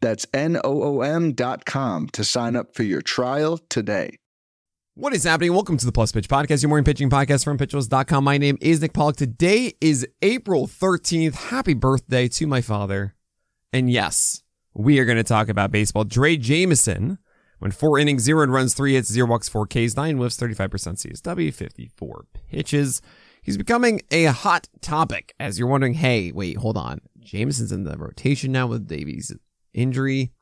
That's N O O M.com to sign up for your trial today. What is happening? Welcome to the Plus Pitch Podcast, your morning pitching podcast from pitcherlist.com. My name is Nick Pollack. Today is April 13th. Happy birthday to my father. And yes, we are going to talk about baseball. Drey Jameson went four innings, zero and runs, three hits, zero walks, four Ks, nine whiffs, 35% CSW, 54 pitches. He's becoming a hot topic as you're wondering, hey, wait, hold on. Jameson's in the rotation now with Davies' injury.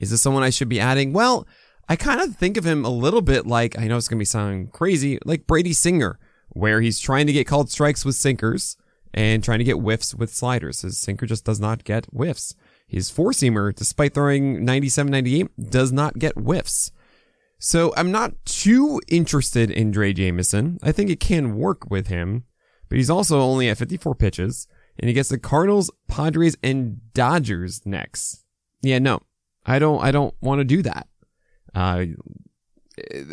Is this someone I should be adding? Well, I kind of think of him a little bit like, I know it's going to be sounding crazy, like Brady Singer, where he's trying to get called strikes with sinkers and trying to get whiffs with sliders. His sinker just does not get whiffs. His four seamer, despite throwing 97, 98, does not get whiffs. So I'm not too interested in Drey Jameson. I think it can work with him, but he's also only at 54 pitches and he gets the Cardinals, Padres, and Dodgers next. Yeah, no, I don't, I don't want to do that. Uh,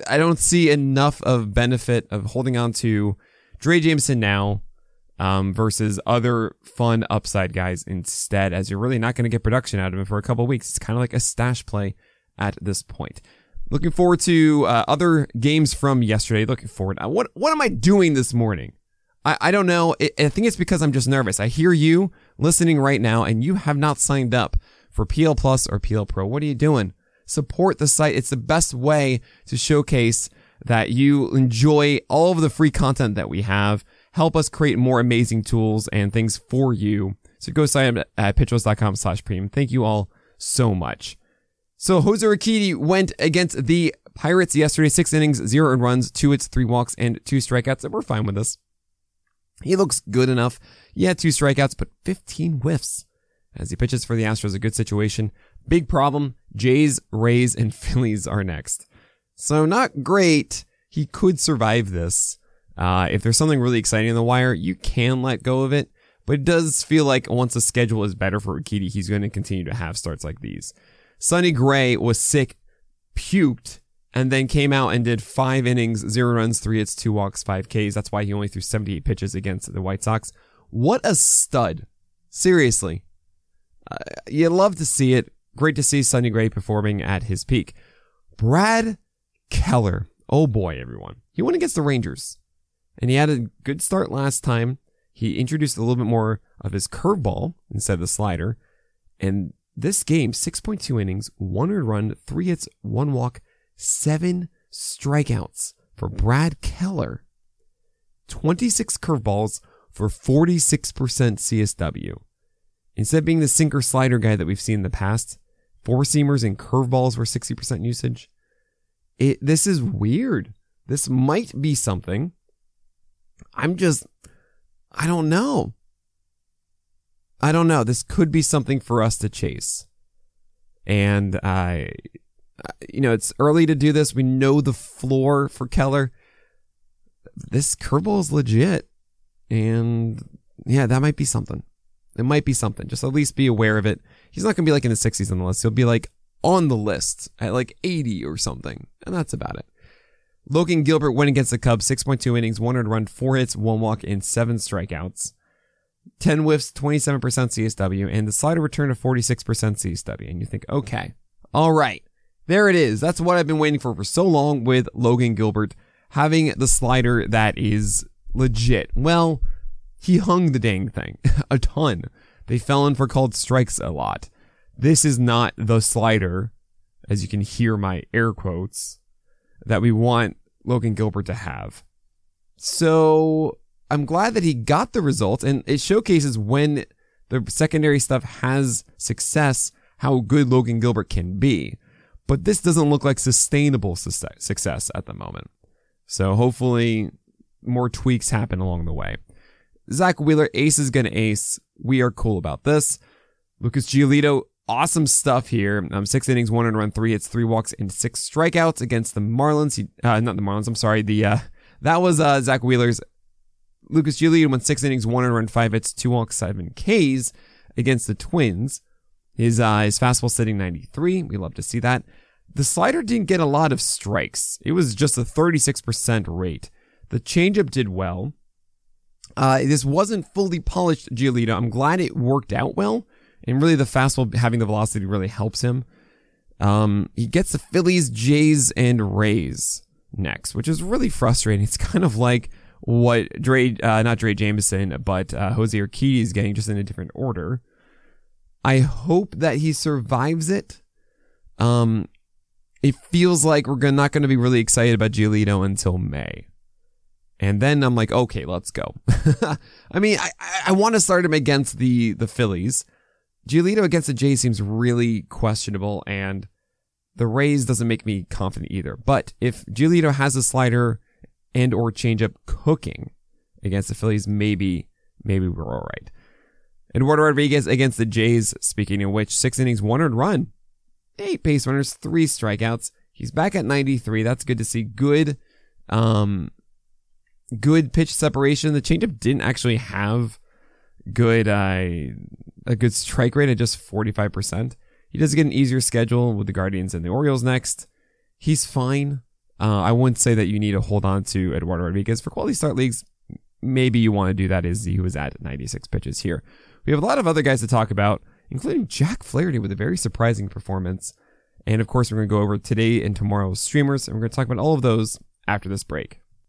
I don't see enough of benefit of holding on to Drey Jameson now um, versus other fun upside guys instead, as you're really not going to get production out of him for a couple weeks. It's kind of like a stash play at this point. Looking forward to uh, other games from yesterday. Looking forward. Uh, what what am I doing this morning? I, I don't know. I think it's because I'm just nervous. I hear you listening right now, and you have not signed up for PL Plus or PL Pro. What are you doing? Support the site. It's the best way to showcase that you enjoy all of the free content that we have. Help us create more amazing tools and things for you. So go sign up at pitcherlist.com slash premium. Thank you all so much. So Jose Urquidy went against the Pirates yesterday, six innings, zero runs, two hits, three walks, and two strikeouts. And we're fine with this. He looks good enough. Yeah, two strikeouts, but 15 whiffs as he pitches for the Astros. A good situation. Big problem. Jays, Rays, and Phillies are next. So not great. He could survive this. Uh, if there's something really exciting in the wire, you can let go of it. But it does feel like once the schedule is better for Urquidy, he's going to continue to have starts like these. Sonny Gray was sick, puked, and then came out and did five innings, zero runs, three hits, two walks, five Ks. That's why he only threw 78 pitches against the White Sox. What a stud. Seriously. You love to see it. Great to see Sonny Gray performing at his peak. Brad Keller. Oh boy, everyone. He went against the Rangers. And he had a good start last time. He introduced a little bit more of his curveball instead of the slider. And this game, 6.2 innings, one earned run, three hits, one walk, seven strikeouts for Brad Keller. 26 curveballs for 46% CSW. Instead of being the sinker slider guy that we've seen in the past, four seamers and curveballs were 60% usage. It, this is weird. This might be something. I'm just, I don't know. I don't know. This could be something for us to chase. And I, you know, it's early to do this. We know the floor for Keller. This curveball is legit. And yeah, that might be something. It might be something. Just at least be aware of it. He's not going to be like in the 60s on the list. He'll be like on the list at like 80 or something. And that's about it. Logan Gilbert went against the Cubs, 6.2 innings, one earned run, four hits, one walk, and seven strikeouts. 10 whiffs, 27% CSW, and the slider returned to 46% CSW. And you think, okay, all right, there it is. That's what I've been waiting for for so long with Logan Gilbert having the slider that is legit. Well, he hung the dang thing a ton. They fell in for called strikes a lot. This is not the slider, as you can hear my air quotes, that we want Logan Gilbert to have. So I'm glad that he got the results and it showcases when the secondary stuff has success, how good Logan Gilbert can be. But this doesn't look like sustainable success at the moment. So hopefully more tweaks happen along the way. Zack Wheeler, ace is going to ace. We are cool about this. Lucas Giolito awesome stuff here. Um, six innings, one and run, three hits, three walks, and six strikeouts against the Marlins. He, uh, not the Marlins. I'm sorry. The uh, that was uh, Zack Wheeler's. Lucas Giolito went six innings, one and run, five hits, two walks, seven Ks against the Twins. His uh, his fastball sitting 93. We love to see that. The slider didn't get a lot of strikes. It was just a 36% rate. The changeup did well. Uh, this wasn't fully polished Giolito. I'm glad it worked out well. And really, the fastball having the velocity really helps him. Um, he gets the Phillies, Jays, and Rays next, which is really frustrating. It's kind of like what Dre, uh, not Drey Jameson, but uh, Jose Urquidy is getting just in a different order. I hope that he survives it. Um, it feels like we're not going to be really excited about Giolito until May. And then I'm like, okay, let's go. I mean, I, I want to start him against the, the Phillies. Giolito against the Jays seems really questionable, and the Rays doesn't make me confident either. But if Giolito has a slider and or changeup cooking against the Phillies, maybe maybe we're all right. Eduardo Rodriguez against the Jays, speaking of which, six innings, one earned run, eight base runners, three strikeouts. He's back at 93. That's good to see. Good um good pitch separation. The changeup didn't actually have good uh, a good strike rate at just 45%. He does get an easier schedule with the Guardians and the Orioles next. He's fine. Uh, I wouldn't say that you need to hold on to Eduardo Rodriguez for quality start leagues. Maybe you want to do that. Is he was at 96 pitches here. We have a lot of other guys to talk about, including Jack Flaherty with a very surprising performance. And of course, we're going to go over today and tomorrow's streamers, and we're going to talk about all of those after this break.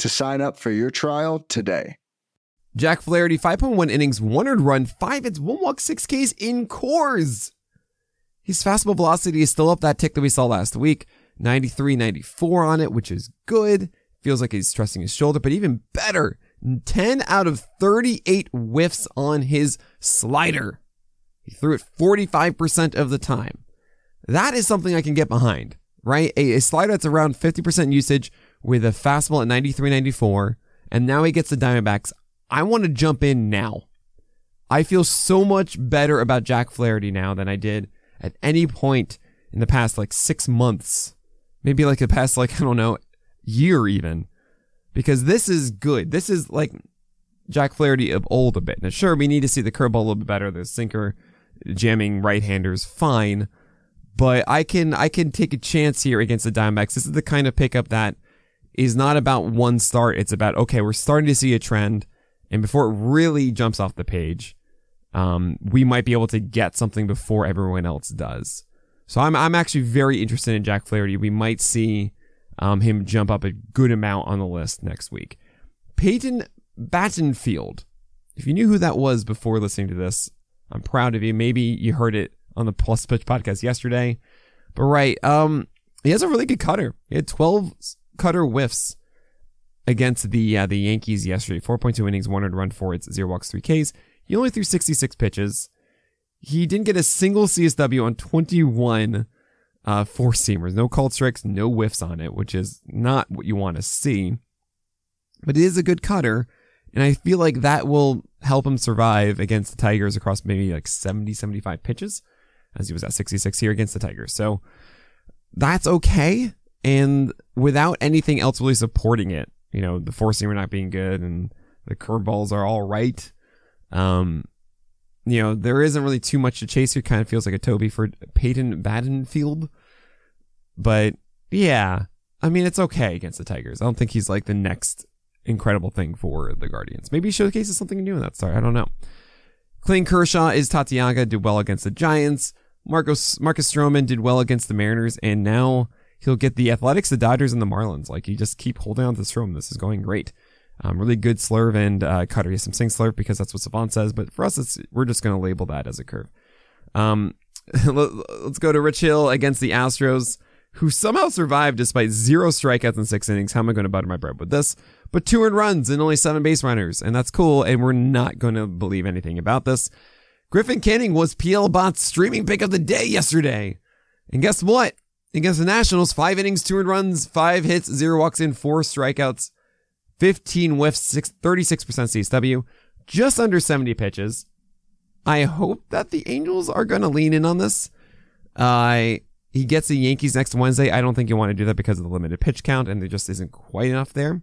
to sign up for your trial today. Jack Flaherty, 5.1 innings, one earned run, five hits, one walk, six Ks in cores. His fastball velocity is still up that tick that we saw last week, 93, 94 on it, which is good. Feels like he's stressing his shoulder, but even better, 10 out of 38 whiffs on his slider. He threw it 45% of the time. That is something I can get behind, right? A, a slider that's around 50% usage with a fastball at 93 94, and now he gets the Diamondbacks. I want to jump in now. I feel so much better about Jack Flaherty now than I did at any point in the past like six months. Maybe like the past, like, I don't know, year even. Because this is good. This is like Jack Flaherty of old a bit. Now, sure, we need to see the curveball a little bit better. The sinker jamming right handers, fine. But I can I can take a chance here against the Diamondbacks. This is the kind of pickup that is not about one start. It's about, okay, we're starting to see a trend. And before it really jumps off the page, um, we might be able to get something before everyone else does. So I'm, I'm actually very interested in Jack Flaherty. We might see, um, him jump up a good amount on the list next week. Peyton Battenfield. If you knew who that was before listening to this, I'm proud of you. Maybe you heard it on the Plus Pitch podcast yesterday, but right. Um, he has a really good cutter. He had 12 cutter whiffs against the uh, the Yankees yesterday. 4.2 innings, 100 run, four hits, zero walks, three Ks. He only threw 66 pitches. He didn't get a single CSW on 21 uh, four seamers. No called strikes, no whiffs on it, which is not what you want to see. But it is a good cutter, and I feel like that will help him survive against the Tigers across maybe like 70, 75 pitches, as he was at 66 here against the Tigers. So that's okay and without anything else really supporting it, you know, the four seamer not being good and the curveballs are all right. Um, you know, there isn't really too much to chase here. Kind of feels like a Toby for Peyton Battenfield. But yeah, I mean, it's okay against the Tigers. I don't think he's like the next incredible thing for the Guardians. Maybe he showcases something new in that start. I don't know. Clayton Kershaw is Tatiaga, did well against the Giants. Marcos Marcus Stroman did well against the Mariners, and now he'll get the Athletics, the Dodgers, and the Marlins. Like you just keep holding on to Stroman. This is going great. Um, really good slurve and uh, cutter. Yes, I'm saying slurve because that's what Savant says, but for us, it's, we're just going to label that as a curve. Um, let's go to Rich Hill against the Astros, who somehow survived despite zero strikeouts in six innings. How am I going to butter my bread with this? But two earned runs and only seven base runners, and that's cool. And we're not going to believe anything about this. Griffin Canning was PL Bot's streaming pick of the day yesterday. And guess what? Against the Nationals, five innings, two runs, five hits, zero walks in, four strikeouts. 15 whiffs, 36% CSW, just under 70 pitches. I hope that the Angels are going to lean in on this. Uh, he gets the Yankees next Wednesday. I don't think you want to do that because of the limited pitch count, and there just isn't quite enough there.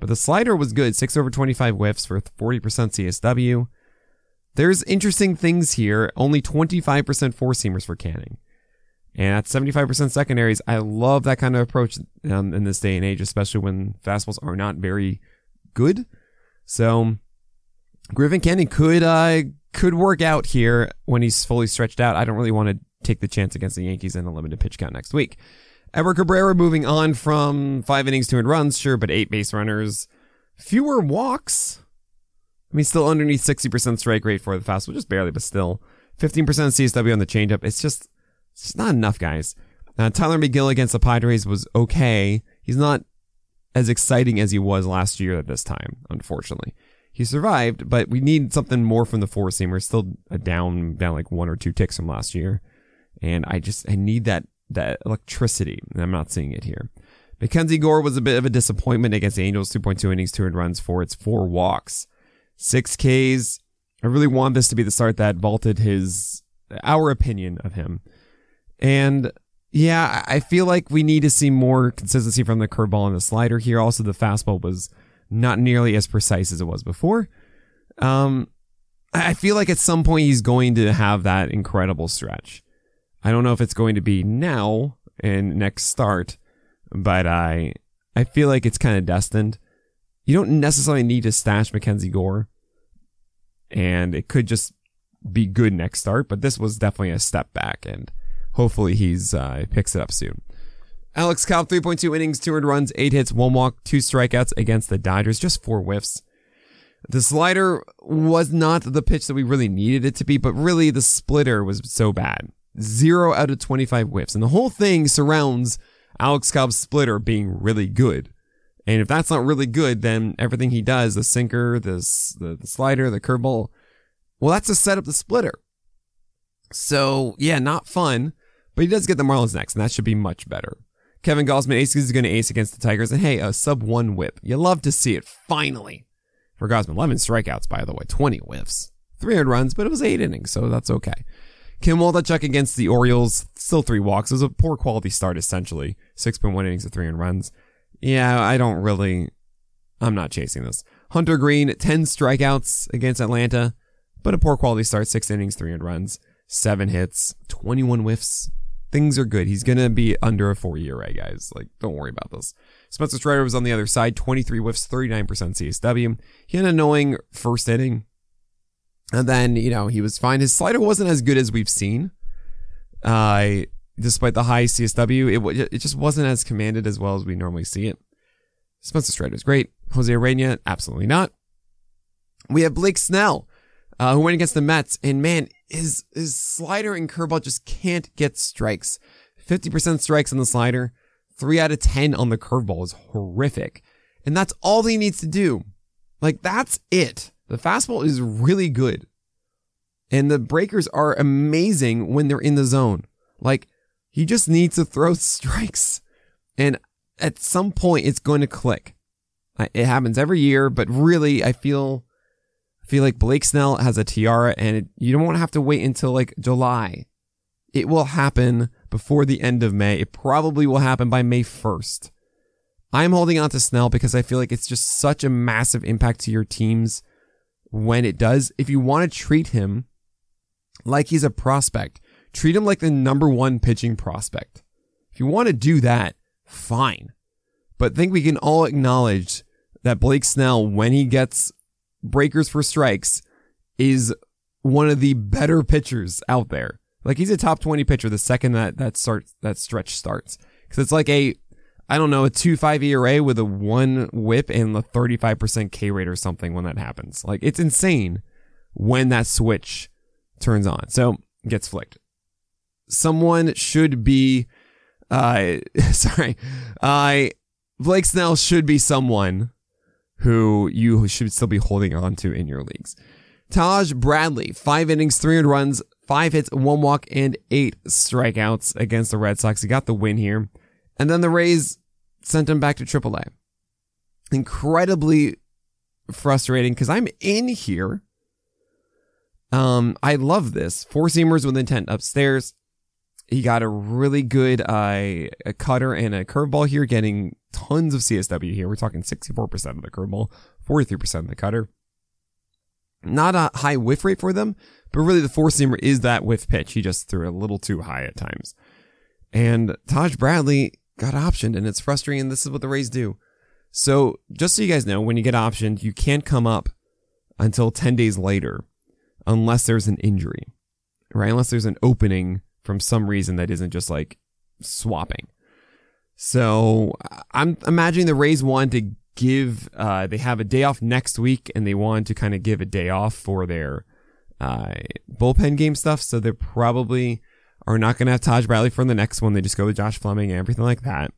But the slider was good, 6 over 25 whiffs for 40% CSW. There's interesting things here. Only 25% four seamers for Canning. And at 75% secondaries, I love that kind of approach um, in this day and age, especially when fastballs are not very good. So Griffin Canning could uh, could work out here when he's fully stretched out. I don't really want to take the chance against the Yankees in a limited pitch count next week. Edward Cabrera moving on from five innings, two runs, sure, but eight base runners, fewer walks. I mean, still underneath 60% strike rate for the fastball, just barely, but still. 15% CSW on the changeup. It's just it's not enough, guys. Uh, Tylor Megill against the Padres was okay. He's not as exciting as he was last year at this time, unfortunately. He survived, but we need something more from the four seamer. Still a down, down like one or two ticks from last year. And I just, I need that, that electricity. And I'm not seeing it here. Mackenzie Gore was a bit of a disappointment against the Angels. 2.2 innings, 200 runs for its four walks, six Ks. I really want this to be the start that vaulted his, our opinion of him. And yeah, I feel like we need to see more consistency from the curveball and the slider here. Also, the fastball was not nearly as precise as it was before. Um, I feel like at some point he's going to have that incredible stretch. I don't know if it's going to be now and next start, but I I feel like it's kind of destined. You don't necessarily need to stash Mackenzie Gore, and it could just be good next start. But this was definitely a step back, and hopefully he's uh, picks it up soon. Alex Cobb, 3.2 innings, 200 runs, 8 hits, 1 walk, 2 strikeouts against the Dodgers, just 4 whiffs. The slider was not the pitch that we really needed it to be, but really the splitter was so bad. 0 out of 25 whiffs. And the whole thing surrounds Alex Cobb's splitter being really good. And if that's not really good, then everything he does, the sinker, the, the, the slider, the curveball, well, that's to set up the splitter. So, yeah, not fun. But he does get the Marlins next, and that should be much better. Kevin Gausman ace is going to ace against the Tigers, and hey, a sub one whip. You love to see it, finally. For Gausman, 11 strikeouts, by the way, 20 whiffs. 300 runs, but it was eight innings, so that's okay. Ken Waldichuk against the Orioles, still three walks. It was a poor quality start, essentially. 6.1 innings of 300 runs. Yeah, I don't really, I'm not chasing this. Hunter Greene, 10 strikeouts against Atlanta, but a poor quality start, six innings, 300 runs, seven hits, 21 whiffs, things are good. He's going to be under a four year ERA, guys. Like, don't worry about this. Spencer Strider was on the other side, 23 whiffs, 39% CSW. He had an annoying first inning. And then, you know, he was fine. His slider wasn't as good as we've seen. Uh, despite the high CSW, it, it just wasn't as commanded as well as we normally see it. Spencer Strider is great. Jose Urena, absolutely not. We have Blake Snell, uh, who went against the Mets, and man, his his slider and curveball just can't get strikes. 50% strikes on the slider, 3 out of 10 on the curveball is horrific. And that's all he needs to do. Like that's it. The fastball is really good. And the breakers are amazing when they're in the zone. Like he just needs to throw strikes. And at some point it's going to click. It happens every year, but really I feel I feel like Blake Snell has a tiara and it, you don't want to have to wait until like July. It will happen before the end of May. It probably will happen by May 1st. I'm holding on to Snell because I feel like it's just such a massive impact to your teams when it does. If you want to treat him like he's a prospect, treat him like the number one pitching prospect. If you want to do that, fine. But I think we can all acknowledge that Blake Snell, when he gets breakers for strikes, is one of the better pitchers out there. Like he's a top 20 pitcher the second that that starts that stretch starts. Cuz it's like a I don't know, a 2-5 ERA with a 1 whip and a 35% K rate or something when that happens. Like it's insane when that switch turns on. So, gets flicked. Someone should be uh sorry. I uh, Blake Snell should be someone who you should still be holding on to in your leagues. Taj Bradley, five innings, 300 runs, five hits, one walk, and eight strikeouts against the Red Sox. He got the win here. And then the Rays sent him back to AAA. Incredibly frustrating because I'm in here. Um, I love this. Four seamers with intent upstairs. He got a really good uh, a cutter and a curveball here, getting tons of CSW here. We're talking 64% of the curveball, 43% of the cutter. Not a high whiff rate for them, but really the four seamer is that whiff pitch. He just threw a little too high at times. And Taj Bradley got optioned, and it's frustrating. This is what the Rays do. So just so you guys know, when you get optioned, you can't come up until 10 days later unless there's an injury, right? Unless there's an opening from some reason that isn't just like swapping. So I'm imagining the Rays want to give, uh, they have a day off next week and they want to kind of give a day off for their, uh, bullpen game stuff. So they probably are not going to have Taj Bradley for the next one. They just go with Josh Fleming and everything like that.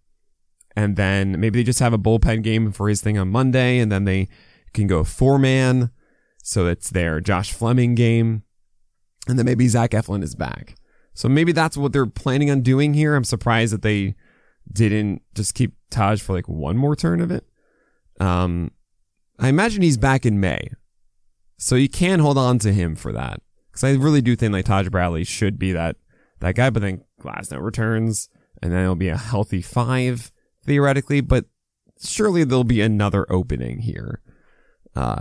And then maybe they just have a bullpen game for his thing on Monday and then they can go four man. So it's their Josh Fleming game. And then maybe Zach Eflin is back. So maybe that's what they're planning on doing here. I'm surprised that they didn't just keep Taj for like one more turn of it. Um, I imagine he's back in May. So you can hold on to him for that. Cause I really do think like Taj Bradley should be that, that guy, but then Glasnow returns and then it'll be a healthy five theoretically, but surely there'll be another opening here, uh,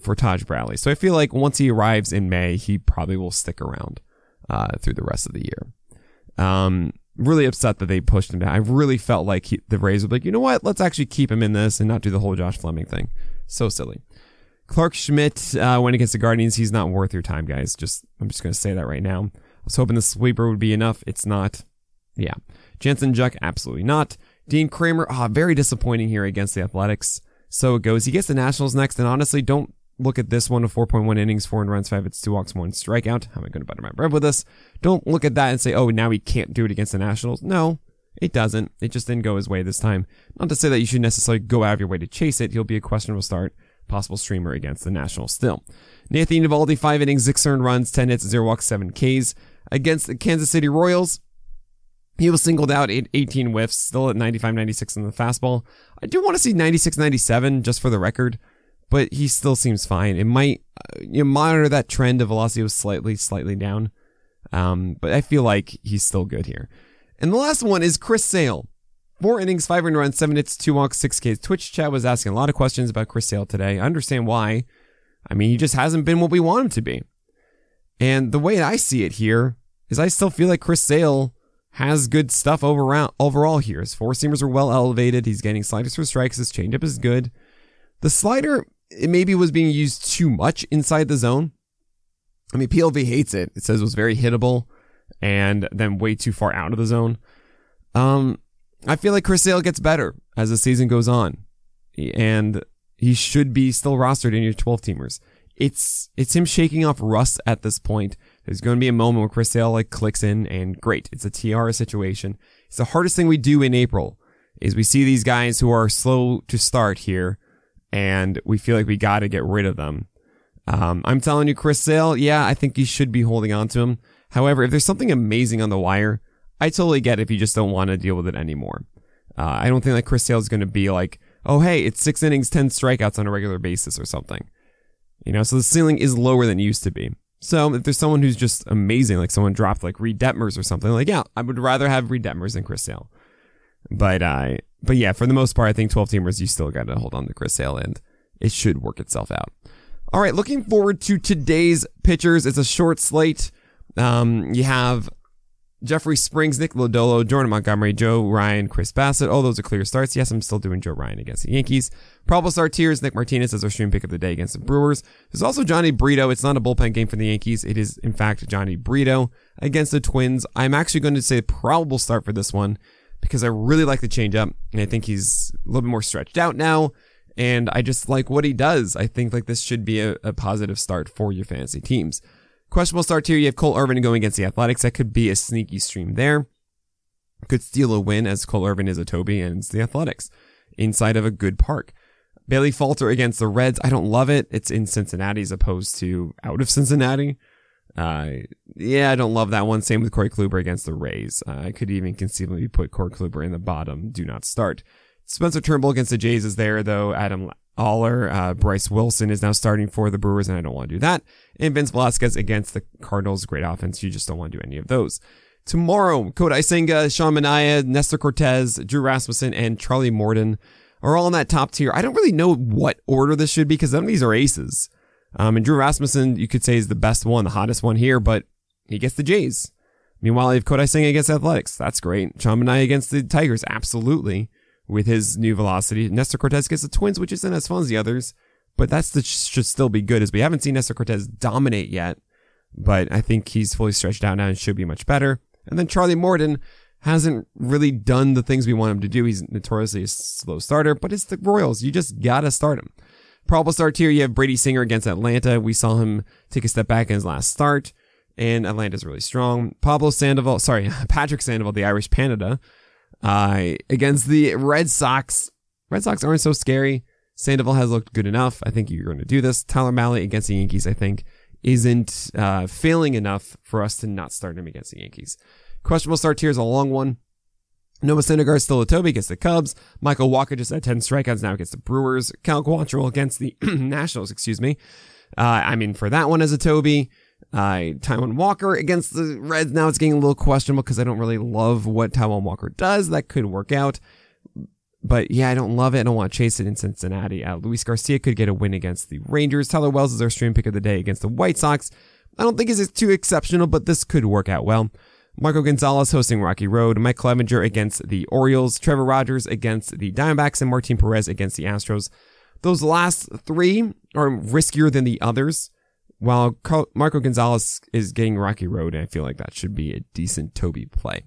for Taj Bradley. So I feel like once he arrives in May, he probably will stick around, uh, through the rest of the year. Um, really upset that they pushed him down. I really felt like he, the Rays were like, you know what? Let's actually keep him in this and not do the whole Josh Fleming thing. So silly. Clarke Schmidt uh, went against the Guardians. He's not worth your time, guys. Just I'm just going to say that right now. I was hoping the sweeper would be enough. It's not. Yeah. Janson Junk, absolutely not. Dean Kremer, ah, very disappointing here against the Athletics. So it goes. He gets the Nationals next, and honestly, don't look at this one of 4.1 innings, four and runs, five hits, two walks, one strikeout. How am I going to butter my bread with this? Don't look at that and say, oh, now he can't do it against the Nationals. No, it doesn't. It just didn't go his way this time. Not to say that you should necessarily go out of your way to chase it. He'll be a questionable start, possible streamer against the Nationals still. Nathan Eovaldi, five innings, six earned runs, 10 hits, zero walks, seven Ks. Against the Kansas City Royals, he was singled out at 18 whiffs, still at 95 96 in the fastball. I do want to see 96 97 just for the record but he still seems fine. It might uh, you know, monitor that trend of velocity was slightly, slightly down. Um, but I feel like he's still good here. And the last one is Chris Sale. Four innings, five run runs, seven hits, two walks, six Ks. Twitch chat was asking a lot of questions about Chris Sale today. I understand why. I mean, he just hasn't been what we want him to be. And the way I see it here is I still feel like Chris Sale has good stuff overall, overall here. His four seamers are well elevated. He's getting sliders for strikes. His changeup is good. The slider it maybe was being used too much inside the zone. I mean, PLV hates it. It says it was very hittable and then way too far out of the zone. Um, I feel like Chris Sale gets better as the season goes on, and he should be still rostered in your 12 teamers. It's it's him shaking off rust at this point. There's going to be a moment where Chris Sale like clicks in, and great, it's a tiara situation. It's the hardest thing we do in April is we see these guys who are slow to start here and we feel like we got to get rid of them. Um, I'm telling you, Chris Sale, yeah, I think you should be holding on to him. However, if there's something amazing on the wire, I totally get it if you just don't want to deal with it anymore. Uh, I don't think that Chris Sale is going to be like, oh, hey, it's six innings, 10 strikeouts on a regular basis or something. You know, so the ceiling is lower than it used to be. So if there's someone who's just amazing, like someone dropped like Reid Detmers or something, like, yeah, I would rather have Reid Detmers than Chris Sale. But uh, but yeah, for the most part, I think 12 teamers, you still got to hold on to Chris Sale and it should work itself out. All right, looking forward to today's pitchers. It's a short slate. Um, you have Jeffrey Springs, Nick Lodolo, Jordan Montgomery, Joe Ryan, Chris Bassitt. All those are clear starts. Yes, I'm still doing Joe Ryan against the Yankees. Probable start tiers, Nick Martinez as our stream pick of the day against the Brewers. There's also Jhony Brito. It's not a bullpen game for the Yankees. It is, in fact, Jhony Brito against the Twins. I'm actually going to say probable start for this one because I really like the changeup and I think he's a little bit more stretched out now. And I just like what he does. I think like this should be a, a positive start for your fantasy teams. Questionable start here. You have Cole Irvin going against the Athletics. That could be a sneaky stream there. Could steal a win as Cole Irvin is a Toby and it's the Athletics inside of a good park. Bailey Falter against the Reds. I don't love it. It's in Cincinnati as opposed to out of Cincinnati. Uh, yeah, I don't love that one. Same with Corey Kluber against the Rays. Uh, I could even conceivably put Corey Kluber in the bottom. Do not start. Spencer Turnbull against the Jays is there though. Adam Oller, uh, Bryce Wilson is now starting for the Brewers, and I don't want to do that. And Vince Velasquez against the Cardinals, great offense. You just don't want to do any of those. Tomorrow, Kodai Senga, Sean Manaea, Nestor Cortes, Drew Rasmussen, and Charlie Morton are all in that top tier. I don't really know what order this should be because none of these are aces. Um, and Drew Rasmussen, you could say is the best one, the hottest one here, but he gets the Jays. Meanwhile, I have Kodai Senga against Athletics. That's great. Sean against the Tigers. Absolutely with his new velocity. Nestor Cortes gets the Twins, which isn't as fun as the others, but that's the should still be good as we haven't seen Nestor Cortes dominate yet. But I think he's fully stretched out now and should be much better. And then Charlie Morton hasn't really done the things we want him to do. He's notoriously a slow starter, but it's the Royals. You just gotta start him. Probable start here. You have Brady Singer against Atlanta. We saw him take a step back in his last start, and Atlanta's really strong. Pablo Sandoval, sorry, Patrick Sandoval, the Irish Panda, uh, against the Red Sox. Red Sox aren't so scary. Sandoval has looked good enough. I think you're going to do this. Tyler Mahle against the Yankees, I think, isn't uh, failing enough for us to not start him against the Yankees. Questionable start here is a long one. Noah Syndergaard still a Toby against the Cubs. Michael Wacha just had 10 strikeouts now against the Brewers. Cal Quantrill against the Nationals, excuse me. Uh, I mean, for that one as a Toby. Uh, Walker against the Reds. Now it's getting a little questionable because I don't really love what Taijuan Walker does. That could work out. But yeah, I don't love it. I don't want to chase it in Cincinnati. Uh, Luis Garcia could get a win against the Rangers. Tyler Wells is our stream pick of the day against the White Sox. I don't think it's too exceptional, but this could work out well. Marco Gonzalez hosting Rocky Road. Mike Clevinger against the Orioles. Trevor Rogers against the Diamondbacks and Martin Perez against the Astros. Those last three are riskier than the others. While Marco Gonzalez is getting Rocky Road, and I feel like that should be a decent Toby play.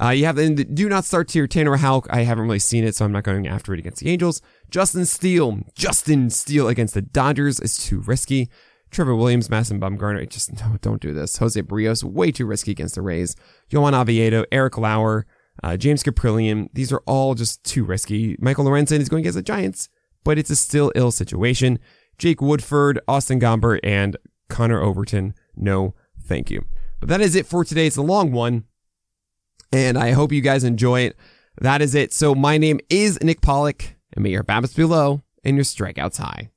Uh, you have the do not start tier Tanner Houck. I haven't really seen it, so I'm not going after it against the Angels. Justin Steele. Justin Steele against the Dodgers is too risky. Trevor Williams, Madison Bumgarner. Just no, don't do this. Jose Berrios, way too risky against the Rays. Johan Oviedo, Eric Lauer, uh, James Kaprielian. These are all just too risky. Michael Lorenzen is going against the Giants, but it's a still ill situation. Jake Woodford, Austin Gomber, and Connor Overton. No, thank you. But that is it for today. It's a long one, and I hope you guys enjoy it. That is it. So my name is Nick Pollack, and may your BABIPs be low and your strikeouts high.